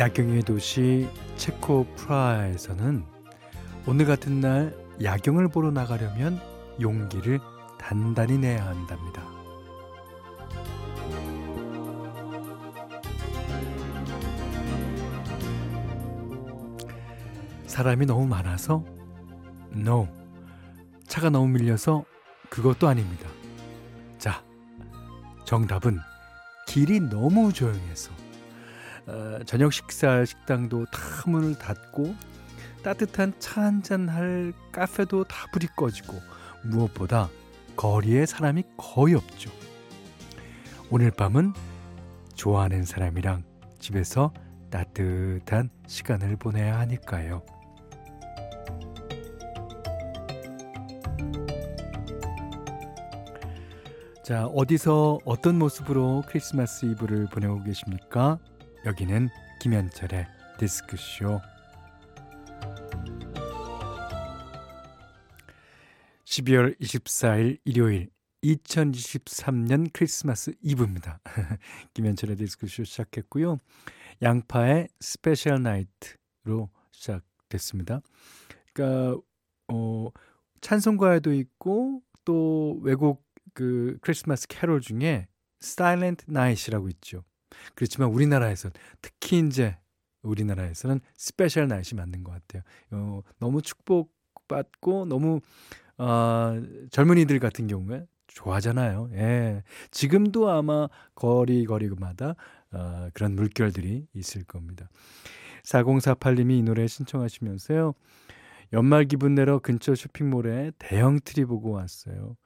야경의 도시 체코 프라하에서는 오늘 같은 날 야경을 보러 나가려면 용기를 단단히 내야 한답니다. 사람이 너무 많아서? No. 차가 너무 밀려서? 그것도 아닙니다. 자, 정답은 길이 너무 조용해서. 어, 저녁 식사 식당도 다 문을 닫고 따뜻한 차 한잔 할 카페도 다 불이 꺼지고 무엇보다 거리에 사람이 거의 없죠. 오늘 밤은 좋아하는 사람이랑 집에서 따뜻한 시간을 보내야 하니까요. 자, 어디서 어떤 모습으로 크리스마스 이브를 보내고 계십니까? 여기는 김현철의 디스크쇼. 12월 24일 일요일 2023년 크리스마스 이브입니다. 김현철의 디스크쇼 시작했고요. 양파의 Special Night로 시작됐습니다. 그러니까 어 찬송가에도 있고 또 외국 그 크리스마스 캐롤 중에 Silent Night이라고 있죠. 그렇지만 우리나라에서 특히 이제 우리나라에서는 Special Night이 맞는 것 같아요. 어, 너무 축복받고 너무 어, 젊은이들 같은 경우에 좋아하잖아요. 예. 지금도 아마 거리 거리마다 어, 그런 물결들이 있을 겁니다. 4048님이 이 노래 신청하시면서요. 연말 기분 내러 근처 쇼핑몰에 대형 트리 보고 왔어요.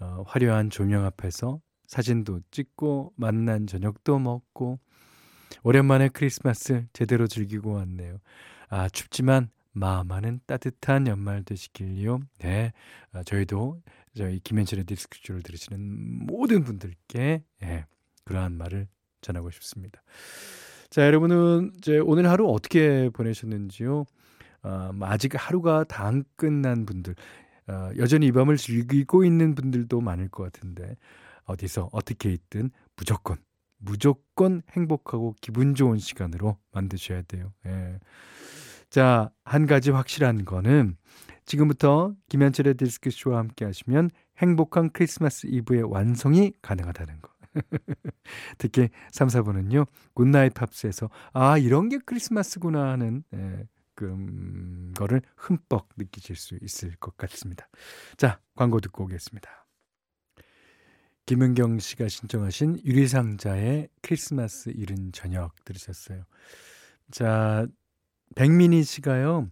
어, 화려한 조명 앞에서 사진도 찍고 맛난 저녁도 먹고 오랜만에 크리스마스 제대로 즐기고 왔네요. 아 춥지만 마음 안은 따뜻한 연말 되시길요. 네, 아, 저희도 저희 김현철의 디스크쇼를 들으시는 모든 분들께 예, 그러한 말을 전하고 싶습니다. 자, 여러분은 이제 오늘 하루 어떻게 보내셨는지요? 어, 아직 하루가 다 안 끝난 분들, 어, 여전히 이 밤을 즐기고 있는 분들도 많을 것 같은데 어디서 어떻게 있든 무조건 무조건 행복하고 기분 좋은 시간으로 만드셔야 돼요. 예. 자, 한 가지 확실한 거는 지금부터 김현철의 디스크쇼와 함께 하시면 행복한 크리스마스 이브의 완성이 가능하다는 거. 특히 3, 4부는요, 굿나잇 팝스에서, 아, 이런 게 크리스마스구나 하는, 예, 그 거를 흠뻑 느끼실 수 있을 것 같습니다. 자, 광고 듣고 오겠습니다. 김은경 씨가 신청하신 유리상자의 크리스마스 이른 저녁 들으셨어요. 자, 백민희 씨가요.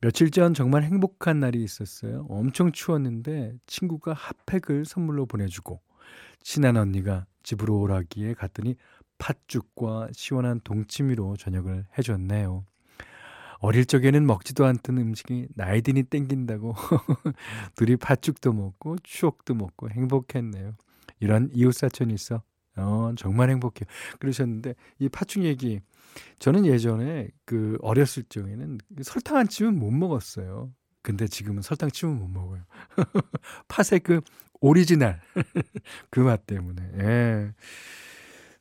며칠 전 정말 행복한 날이 있었어요. 엄청 추웠는데 친구가 핫팩을 선물로 보내주고 친한 언니가 집으로 오라기에 갔더니 팥죽과 시원한 동치미로 저녁을 해줬네요. 어릴 적에는 먹지도 않던 음식이 나이 드니 땡긴다고 둘이 팥죽도 먹고 추억도 먹고 행복했네요. 이런 이웃사촌이 있어. 어, 정말 행복해요. 그러셨는데 이 팥죽 얘기 저는 예전에 그 어렸을 적에는 설탕 안 치면 못 먹었어요. 근데 지금은 설탕 치면 못 먹어요. 팥의 그 오리지널 그 맛 때문에. 예.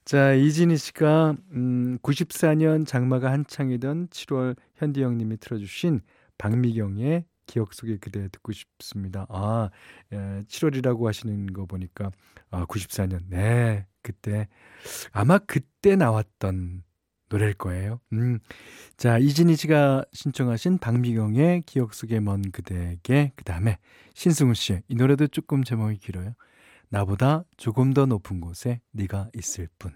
자, 이진희 씨가 음 94년 장마가 한창이던 7월 현디 형님이 틀어 주신 박미경의 기억 속의 그대 듣고 싶습니다. 아, 예, 7월이라고 하시는 거 보니까 아, 94년. 네. 그때 아마 그때 나왔던 노래일 거예요. 음. 자, 이진희 씨가 신청하신 박미경의 기억 속의 먼 그대에게 그다음에 신승우 씨의 이 노래도 조금 제목이 길어요. 나보다 조금 더 높은 곳에 네가 있을 뿐.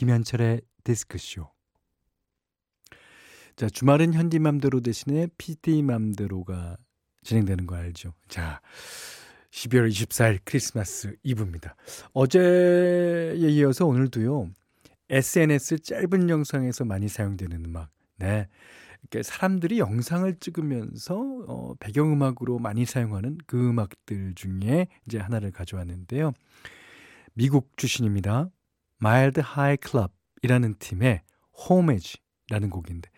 김현철의 디스크쇼. 자, 주말은 현디맘대로 대신에 PD맘대로가 진행되는 거 알죠? 자, 12월 24일 크리스마스 이브입니다. 어제에 이어서 오늘도요, SNS 짧은 영상에서 많이 사용되는 음악, 네. 이렇게 사람들이 영상을 찍으면서 어, 배경음악으로 많이 사용하는 그 음악들 중에 이제 하나를 가져왔는데요. 미국 출신입니다. Mild High Club이라는 팀의 Homage라는 곡인데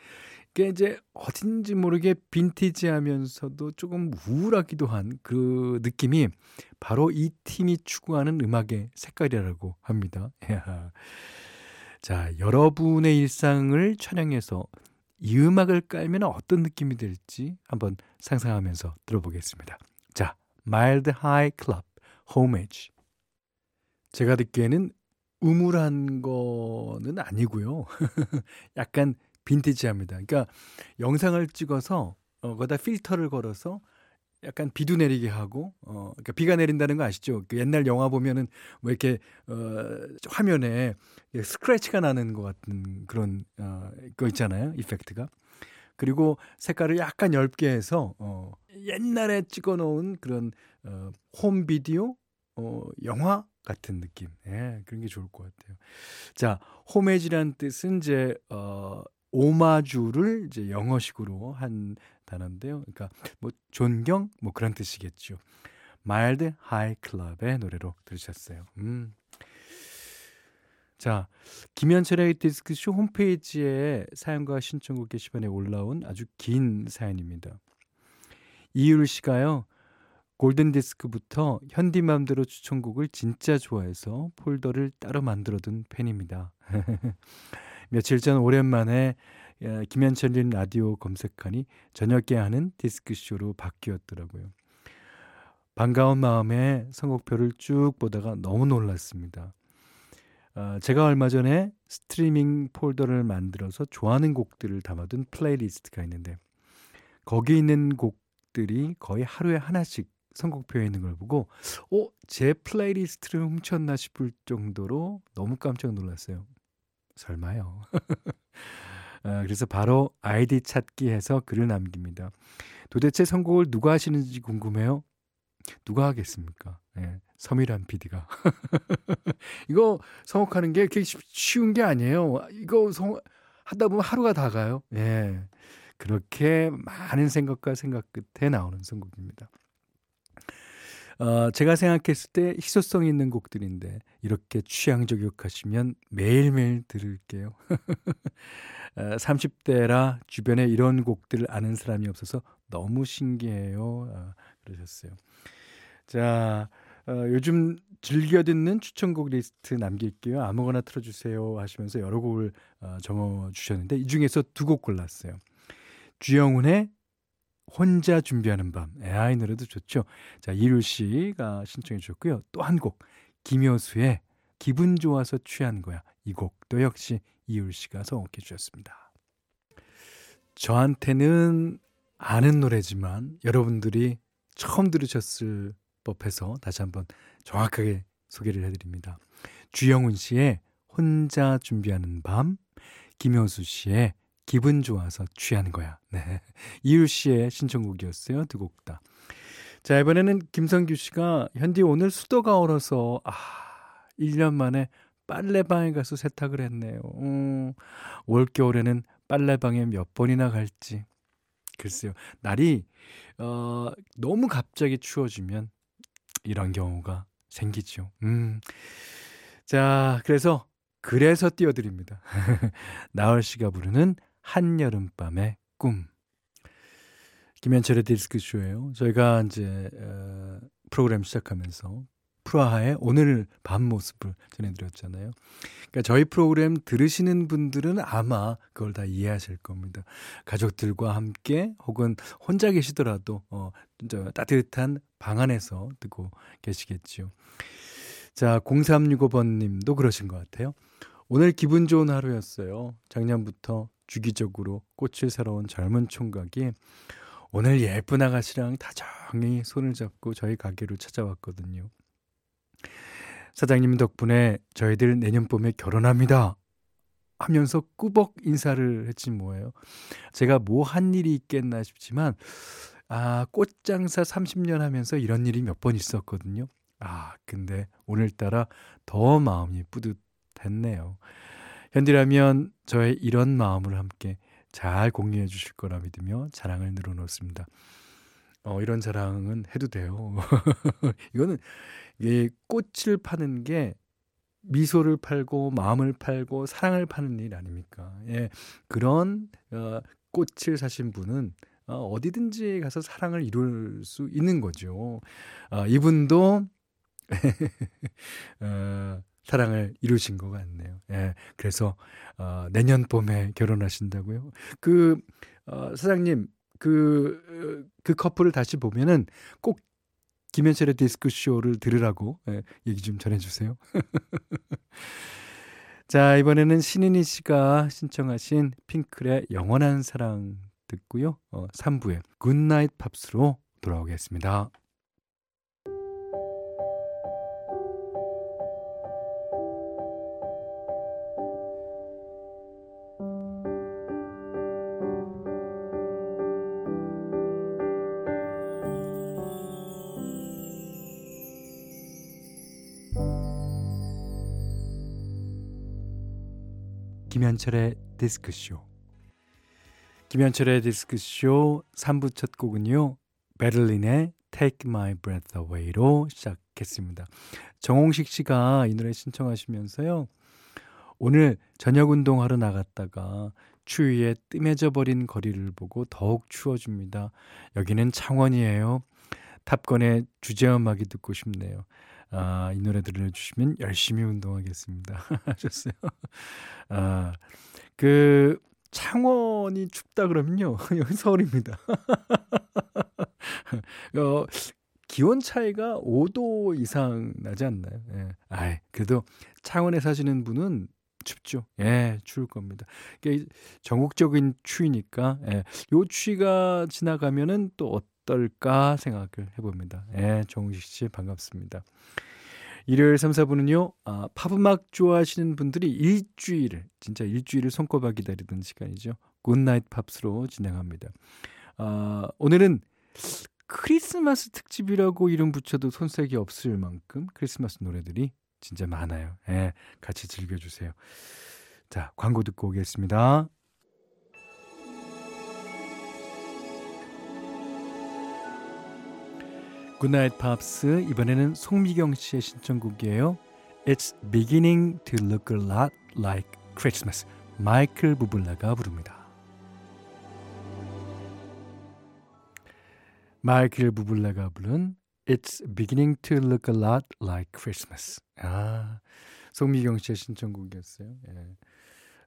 이게 이제 어딘지 모르게 빈티지하면서도 조금 우울하기도 한 그 느낌이 바로 이 팀이 추구하는 음악의 색깔이라고 합니다. 자, 여러분의 일상을 촬영해서 이 음악을 깔면 어떤 느낌이 들지 한번 상상하면서 들어보겠습니다. 자, Mild High Club, Homage. 제가 듣기에는 우물한 거는 아니고요. 약간 빈티지합니다. 그러니까 영상을 찍어서 어, 거기다 필터를 걸어서 약간 비도 내리게 하고 어 그러니까 비가 내린다는 거 아시죠? 그 옛날 영화 보면은 뭐 이렇게 어 화면에 스크래치가 나는 것 같은 그런 어거 있잖아요. 이펙트가. 그리고 색깔을 약간 엷게 해서 어 옛날에 찍어 놓은 그런 어 홈 비디오 어 영화 같은 느낌. 예, 그런 게 좋을 것 같아요. 자, Homage란 뜻은 이제 어 오마주를 이제 영어식으로 한 단어인데요. 그러니까 뭐 존경 뭐 그런 뜻이겠죠. Mild High Club의 노래로 들으셨어요. 음. 자, 김현철의 디스크쇼 홈페이지에 사연과 신청곡 게시판에 올라온 아주 긴 사연입니다. 이율 씨가요. 골든디스크부터 현디맘대로 추천곡을 진짜 좋아해서 폴더를 따로 만들어둔 팬입니다. 며칠 전 오랜만에 예, 김현철님 라디오 검색하니 저녁에 하는 디스크쇼로 바뀌었더라고요. 반가운 마음에 선곡표를 쭉 보다가 너무 놀랐습니다. 어, 제가 얼마 전에 스트리밍 폴더를 만들어서 좋아하는 곡들을 담아둔 플레이리스트가 있는데 거기 있는 곡들이 거의 하루에 하나씩 선곡표에 있는 걸 보고 어, 제 플레이리스트를 훔쳤나 싶을 정도로 너무 깜짝 놀랐어요. 설마요. 아, 그래서 바로 아이디 찾기 해서 글을 남깁니다. 도대체 선곡을 누가 하시는지 궁금해요? 누가 하겠습니까? 예, 서미란 PD가. 이거 선곡하는 게 그렇게 쉬운 게 아니에요. 이거 성, 하다 보면 하루가 다 가요. 예. 그렇게 많은 생각과 생각 끝에 나오는 선곡입니다. 어, 제가 생각했을 때 희소성 있는 곡들인데 이렇게 취향 저격하시면 매일매일 들을게요. 어, 30대라 주변에 이런 곡들을 아는 사람이 없어서 너무 신기해요. 어, 그러셨어요. 자, 어, 요즘 즐겨 듣는 추천곡 리스트 남길게요. 아무거나 틀어주세요 하시면서 여러 곡을 어, 적어 주셨는데 이 중에서 두 곡 골랐어요. 주영훈의 혼자 준비하는 밤. AI 노래도 좋죠. 자, 이룰 씨가 신청해 주셨고요. 또 한 곡. 김효수의 기분 좋아서 취한 거야. 이 곡도 역시 이율 씨가 선곡해 주셨습니다. 저한테는 아는 노래지만 여러분들이 처음 들으셨을 법해서 다시 한번 정확하게 소개를 해드립니다. 주영훈 씨의 혼자 준비하는 밤, 김효수 씨의 기분 좋아서 취하는 거야. 네. 이율 씨의 신청곡이었어요. 두 곡 다. 자, 이번에는 김성규 씨가 현디 오늘 수도가 얼어서 아, 1년 만에 빨래방에 가서 세탁을 했네요. 음, 올 겨울에는 빨래방에 몇 번이나 갈지. 글쎄요. 날이 어, 너무 갑자기 추워지면 이런 경우가 생기죠. 음. 자, 그래서 그래서 띄워드립니다. 나얼 씨가 부르는 한여름밤의 꿈. 김현철의 디스크쇼예요. 저희가 이제 어, 프로그램 시작하면서 프라하의 오늘 밤 모습을 전해드렸잖아요. 그러니까 저희 프로그램 들으시는 분들은 아마 그걸 다 이해하실 겁니다. 가족들과 함께 혹은 혼자 계시더라도 어, 따뜻한 방 안에서 듣고 계시겠지요. 자, 0365번 님도 그러신 것 같아요. 오늘 기분 좋은 하루였어요. 작년부터 주기적으로 꽃을 사러 온 젊은 총각이 오늘 예쁜 아가씨랑 다정히 손을 잡고 저희 가게로 찾아왔거든요. 사장님 덕분에 저희들 내년 봄에 결혼합니다. 하면서 꾸벅 인사를 했지 뭐예요. 제가 뭐 한 일이 있겠나 싶지만 아, 꽃장사 30년 하면서 이런 일이 몇 번 있었거든요. 아, 근데 오늘따라 더 마음이 뿌듯 했네요. 현디라면 저의 이런 마음을 함께 잘 공유해 주실 거라 믿으며 자랑을 늘어놓습니다. 어, 이런 자랑은 해도 돼요. 이거는 이 꽃을 파는 게 미소를 팔고 마음을 팔고 사랑을 파는 일 아닙니까? 예, 그런 어, 꽃을 사신 분은 어, 어디든지 가서 사랑을 이룰 수 있는 거죠. 어, 이분도 어, 사랑을 이루신 것 같네요. 예, 그래서 어, 내년 봄에 결혼하신다고요. 그 어, 사장님 그, 그 커플을 다시 보면은 꼭 김현철의 디스크쇼를 들으라고 예, 얘기 좀 전해주세요. 자, 이번에는 신인희 씨가 신청하신 핑클의 영원한 사랑 듣고요. 어, 3부에 굿나잇 팝스로 돌아오겠습니다. 김현철의 디스크쇼. 김현철의 디스크쇼 3부 첫 곡은요 베를린의 Take My Breath Away로 시작했습니다. 정홍식 씨가 이 노래 신청하시면서요 오늘 저녁 운동하러 나갔다가 추위에 뜸해져 버린 거리를 보고 더욱 추워집니다. 여기는 창원이에요. 탑건의 주제 음악이 듣고 싶네요 아, 이 노래 들려주시면 열심히 운동하겠습니다. 하셨어요. 아, 그, 창원이 춥다 그러면요. 여기 서울입니다. 어, 기온 차이가 5도 이상 나지 않나요? 예. 아 그래도 창원에 사시는 분은 춥죠. 예, 추울 겁니다. 전국적인 추위니까, 예, 요 추위가 지나가면은 또 어떨까 생각을 해봅니다. 예, 정우식 씨 반갑습니다. 일요일 3, 4부는요, 아, 팝음악 좋아하시는 분들이 일주일을, 진짜 일주일을 손꼽아 기다리던 시간이죠. 굿나잇 팝스로 진행합니다. 아, 오늘은 크리스마스 특집이라고 이름 붙여도 손색이 없을 만큼 크리스마스 노래들이 진짜 많아요. 예, 같이 즐겨주세요. 자, 광고 듣고 오겠습니다. 굿나잇 팝스 이번에는 송미경 씨의 신청곡이에요. It's beginning to look a lot like Christmas. 마이클 부블레가 부릅니다. 마이클 부블레가 부른 It's beginning to look a lot like Christmas. 아, 송미경 씨의 신청곡이었어요. 예.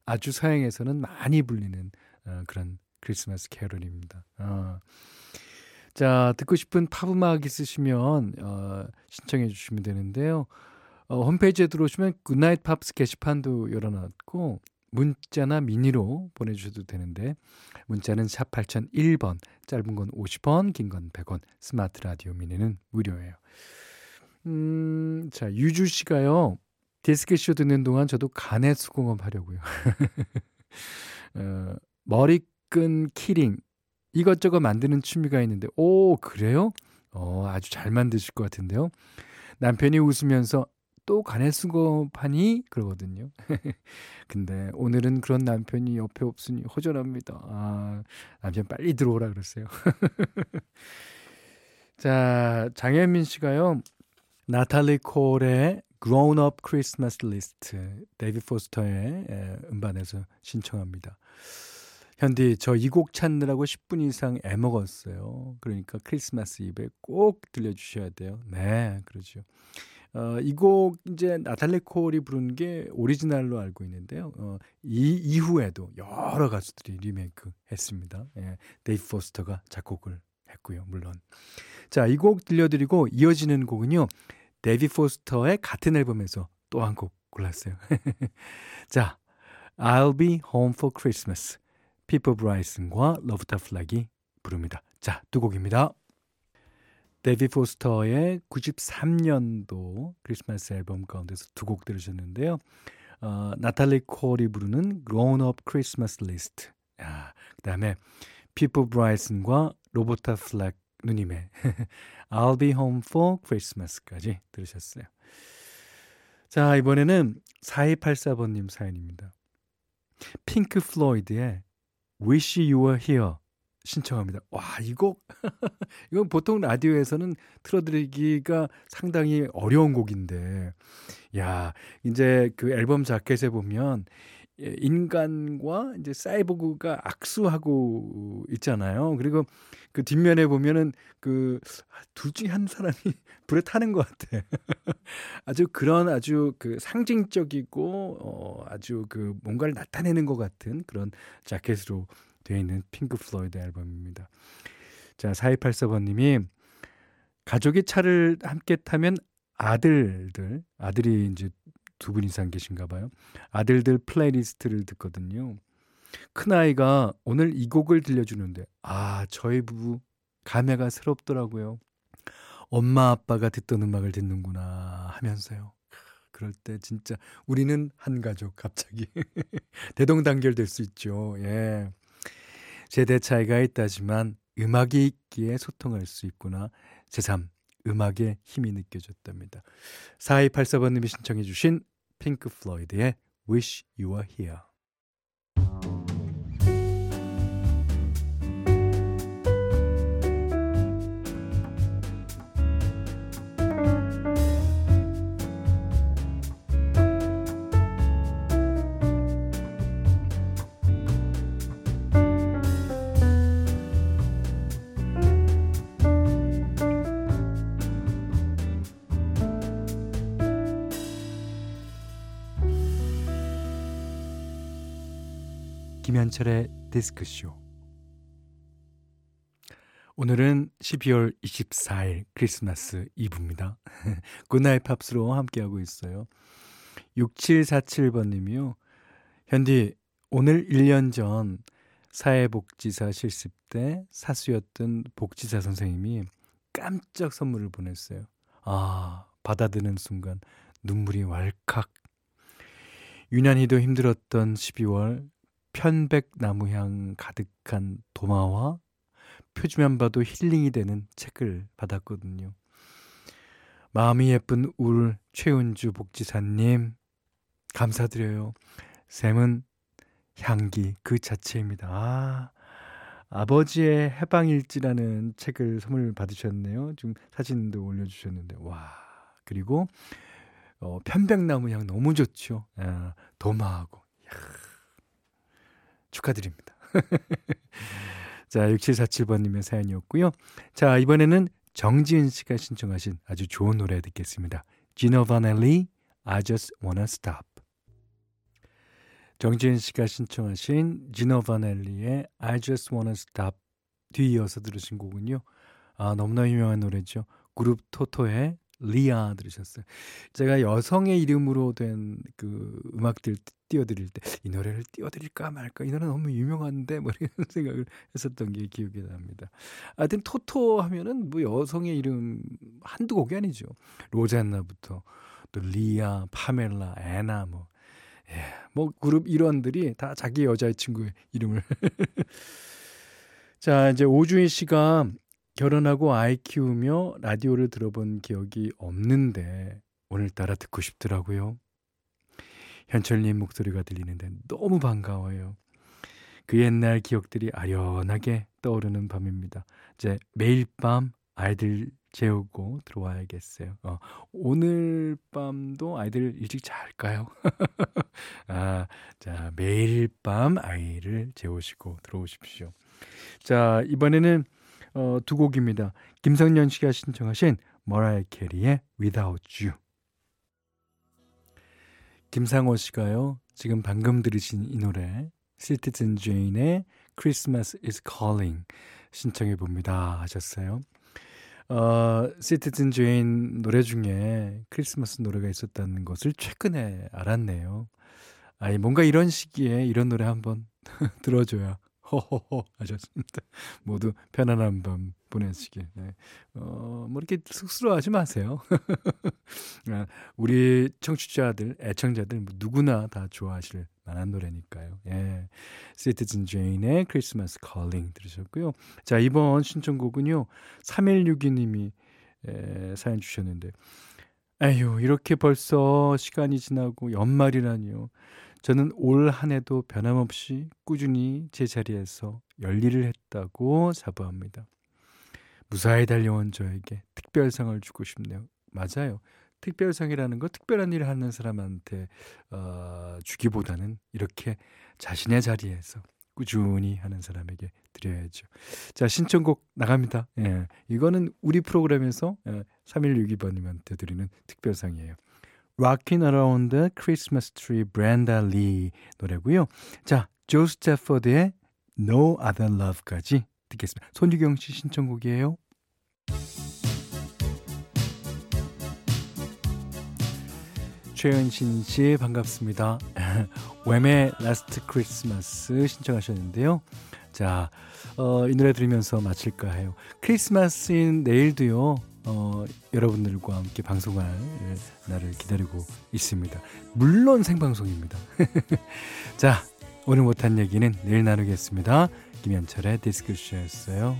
아주 서양에서는 많이 불리는 어, 그런 크리스마스 캐롤입니다. 어. 자, 듣고 싶은 팝 음악 있으시면 어, 신청해 주시면 되는데요. 어, 홈페이지에 들어오시면 굿나잇 팝스 게시판도 열어놨고 문자나 미니로 보내주셔도 되는데 문자는 샵 8001번 짧은 건 50원 긴 건 100원 스마트 라디오 미니는 무료예요. 음, 자 유주 씨가요 디스크쇼 듣는 동안 저도 가내 수공업 하려고요. 어, 머리끈 키링 이것저것 만드는 취미가 있는데, 오, 그래요? 어, 아주 잘 만드실 것 같은데요. 남편이 웃으면서 또 간의 수거파니? 그러거든요. 근데 오늘은 그런 남편이 옆에 없으니 허전합니다. 아, 남편 빨리 들어오라 그랬어요. 자, 장현민 씨가요. 나탈리 콜의 Grown Up Christmas List, 데이빗 포스터의 음반에서 신청합니다. 현디 저 이 곡 찾느라고 10분 이상 애먹었어요. 그러니까 크리스마스 이브에 꼭 들려주셔야 돼요. 네, 그러죠. 어, 이 곡 이제 나탈리 콜이 부른 게 오리지널로 알고 있는데요. 어, 이 이후에도 여러 가수들이 리메이크 했습니다. 예, 데이빗 포스터가 작곡을 했고요. 물론. 자, 이 곡 들려드리고 이어지는 곡은요. 데이빗 포스터의 같은 앨범에서 또 한 곡 골랐어요. 자, I'll be home for Christmas. 피보 브라이슨과 로버타 플랙이 부릅니다. 자, 두 곡입니다. 데이빗 포스터의 93년도 크리스마스 앨범 가운데서 두 곡 들으셨는데요. 어, 나탈리 콜이 부르는 Grown Up Christmas List. 아, 그 다음에 피보 브라이슨과 로버타 플랙 누님의 I'll Be Home for Christmas까지 들으셨어요. 자, 이번에는 4284번님 사연입니다. 핑크 플로이드의 Wish You Were Here 신청합니다. 와, 이 곡, 이건 보통 라디오에서는 틀어드리기가 상당히 어려운 곡인데, 야, 이제 그 앨범 자켓에 보면 예, 인간과 이제 사이보그가 악수하고 있잖아요. 그리고 그 뒷면에 보면은 그 둘 중에 한 사람이 불에 타는 것 같아. 아주 그런 아주 그 상징적이고 어 아주 그 뭔가를 나타내는 것 같은 그런 자켓으로 되어 있는 핑크 플로이드 앨범입니다. 자, 4284번님이 가족이 차를 함께 타면 아들들, 아들이 이제 두 분 이상 계신가 봐요. 아들들 playlist를 듣거든요. 큰아이가 오늘 이 곡을 들려주는데, 아, 저희 부부 감회가 새롭더라고요. 엄마 아빠가 듣던 음악을 듣는구나 하면서요. 그럴 때 진짜 우리는 한 가족 갑자기 대동단결 될 수 있죠. 예. 세대 차이가 있다지만 음악이 있기에 소통할 수 있구나. 제3 음악의 힘이 느껴졌답니다. 4284번님이 신청해 주신 핑크 플로이드의 Wish You Were Here 김현철의 디스크쇼 오늘은 12월 24일 크리스마스 이브입니다. 굿나잇 팝스로 함께하고 있어요. 6747번님이요. 현디, 오늘 1년 전 사회복지사 실습 때 사수였던 복지사 선생님이 깜짝 선물을 보냈어요. 아, 받아드는 순간 눈물이 왈칵. 유난히도 힘들었던 12월 편백나무 향 가득한 도마와 표지만 봐도 힐링이 되는 책을 받았거든요. 마음이 예쁜 울 최은주 복지사님 감사드려요. 샘은 향기 그 자체입니다. 아, 아버지의 해방일지라는 책을 선물 받으셨네요. 지금 사진도 올려주셨는데 와 그리고 어, 편백나무 향 너무 좋죠. 아, 도마하고 야. 축하드립니다. 자, 6747번님의 사연이었고요. 자, 이번에는 정지은 씨가 신청하신 아주 좋은 노래 듣겠습니다. 지노 바넬리, I just wanna stop. 정지은 씨가 신청하신 지노 바넬리의 I just wanna stop 뒤이어서 들으신 곡은요. 아, 너무나 유명한 노래죠. 그룹 토토의 리아 들으셨어요. 제가 여성의 이름으로 된 그 음악들 띄워드릴 때 이 노래를 띄워드릴까 말까 이 노래 너무 유명한데 뭐 이런 생각을 했었던 게 기억이 납니다. 하여튼 토토 하면은 뭐 여성의 이름 한두 곡이 아니죠. 로잔나부터 또 리아, 파멜라, 애나 뭐 예, 뭐 그룹 일원들이 다 자기 여자친구의 이름을 자 이제 오주인 씨가 결혼하고 아이 키우며 라디오를 들어본 기억이 없는데 오늘따라 듣고 싶더라고요. 현철님 목소리가 들리는데 너무 반가워요. 그 옛날 기억들이 아련하게 떠오르는 밤입니다. 이제 매일 밤 아이들 재우고 들어와야겠어요. 어, 오늘 밤도 아이들 일찍 잘까요? 아, 자, 매일 밤 아이를 재우시고 들어오십시오. 자, 이번에는 어, 두 곡입니다. 김성년 씨가 신청하신 머라이 캐리의 Without You. 김상호 씨가요. 지금 방금 들으신 이 노래 시티즌 제인의 Christmas is Calling 신청해 봅니다 하셨어요. 어, 시티즌 제인 노래 중에 크리스마스 노래가 있었다는 것을 최근에 알았네요. 아이 뭔가 이런 시기에 이런 노래 한번 들어줘야 허허허 하셨습니다. 모두 편안한 밤 보내시길. 네. 어, 뭐 이렇게 쑥스러워하지 마세요. 아, 우리 청취자들, 애청자들 뭐 누구나 다 좋아하실 만한 노래니까요. 예. 시티즌 제인의 크리스마스 컬링 들으셨고요. 자, 이번 신청곡은요. 3162님이 에, 사연 주셨는데 에휴, 이렇게 벌써 시간이 지나고 연말이라니요. 저는 올 한 해도 변함없이 꾸준히 제 자리에서 열일을 했다고 자부합니다. 무사히 달려온 저에게 특별상을 주고 싶네요. 맞아요. 특별상이라는 거 특별한 일을 하는 사람한테 어, 주기보다는 이렇게 자신의 자리에서 꾸준히 하는 사람에게 드려야죠. 자, 신청곡 나갑니다. 예. 이거는 우리 프로그램에서 예, 3162번님한테 드리는 특별상이에요. Rockin' Around the Christmas Tree, 브랜다 리 노래고요. 자, 조 스태퍼드의 No Other Love까지 듣겠습니다. 손유경 씨 신청곡이에요. 최은신 씨 반갑습니다. 왬의 Last Christmas 신청하셨는데요. 자, 어, 이 노래 들으면서 마칠까 해요. 크리스마스인 내일도요. 어, 여러분들과 함께 방송할 날을 기다리고 있습니다. 물론 생방송입니다. 자, 오늘 못한 얘기는 내일 나누겠습니다. 김현철의 디스크쇼였어요.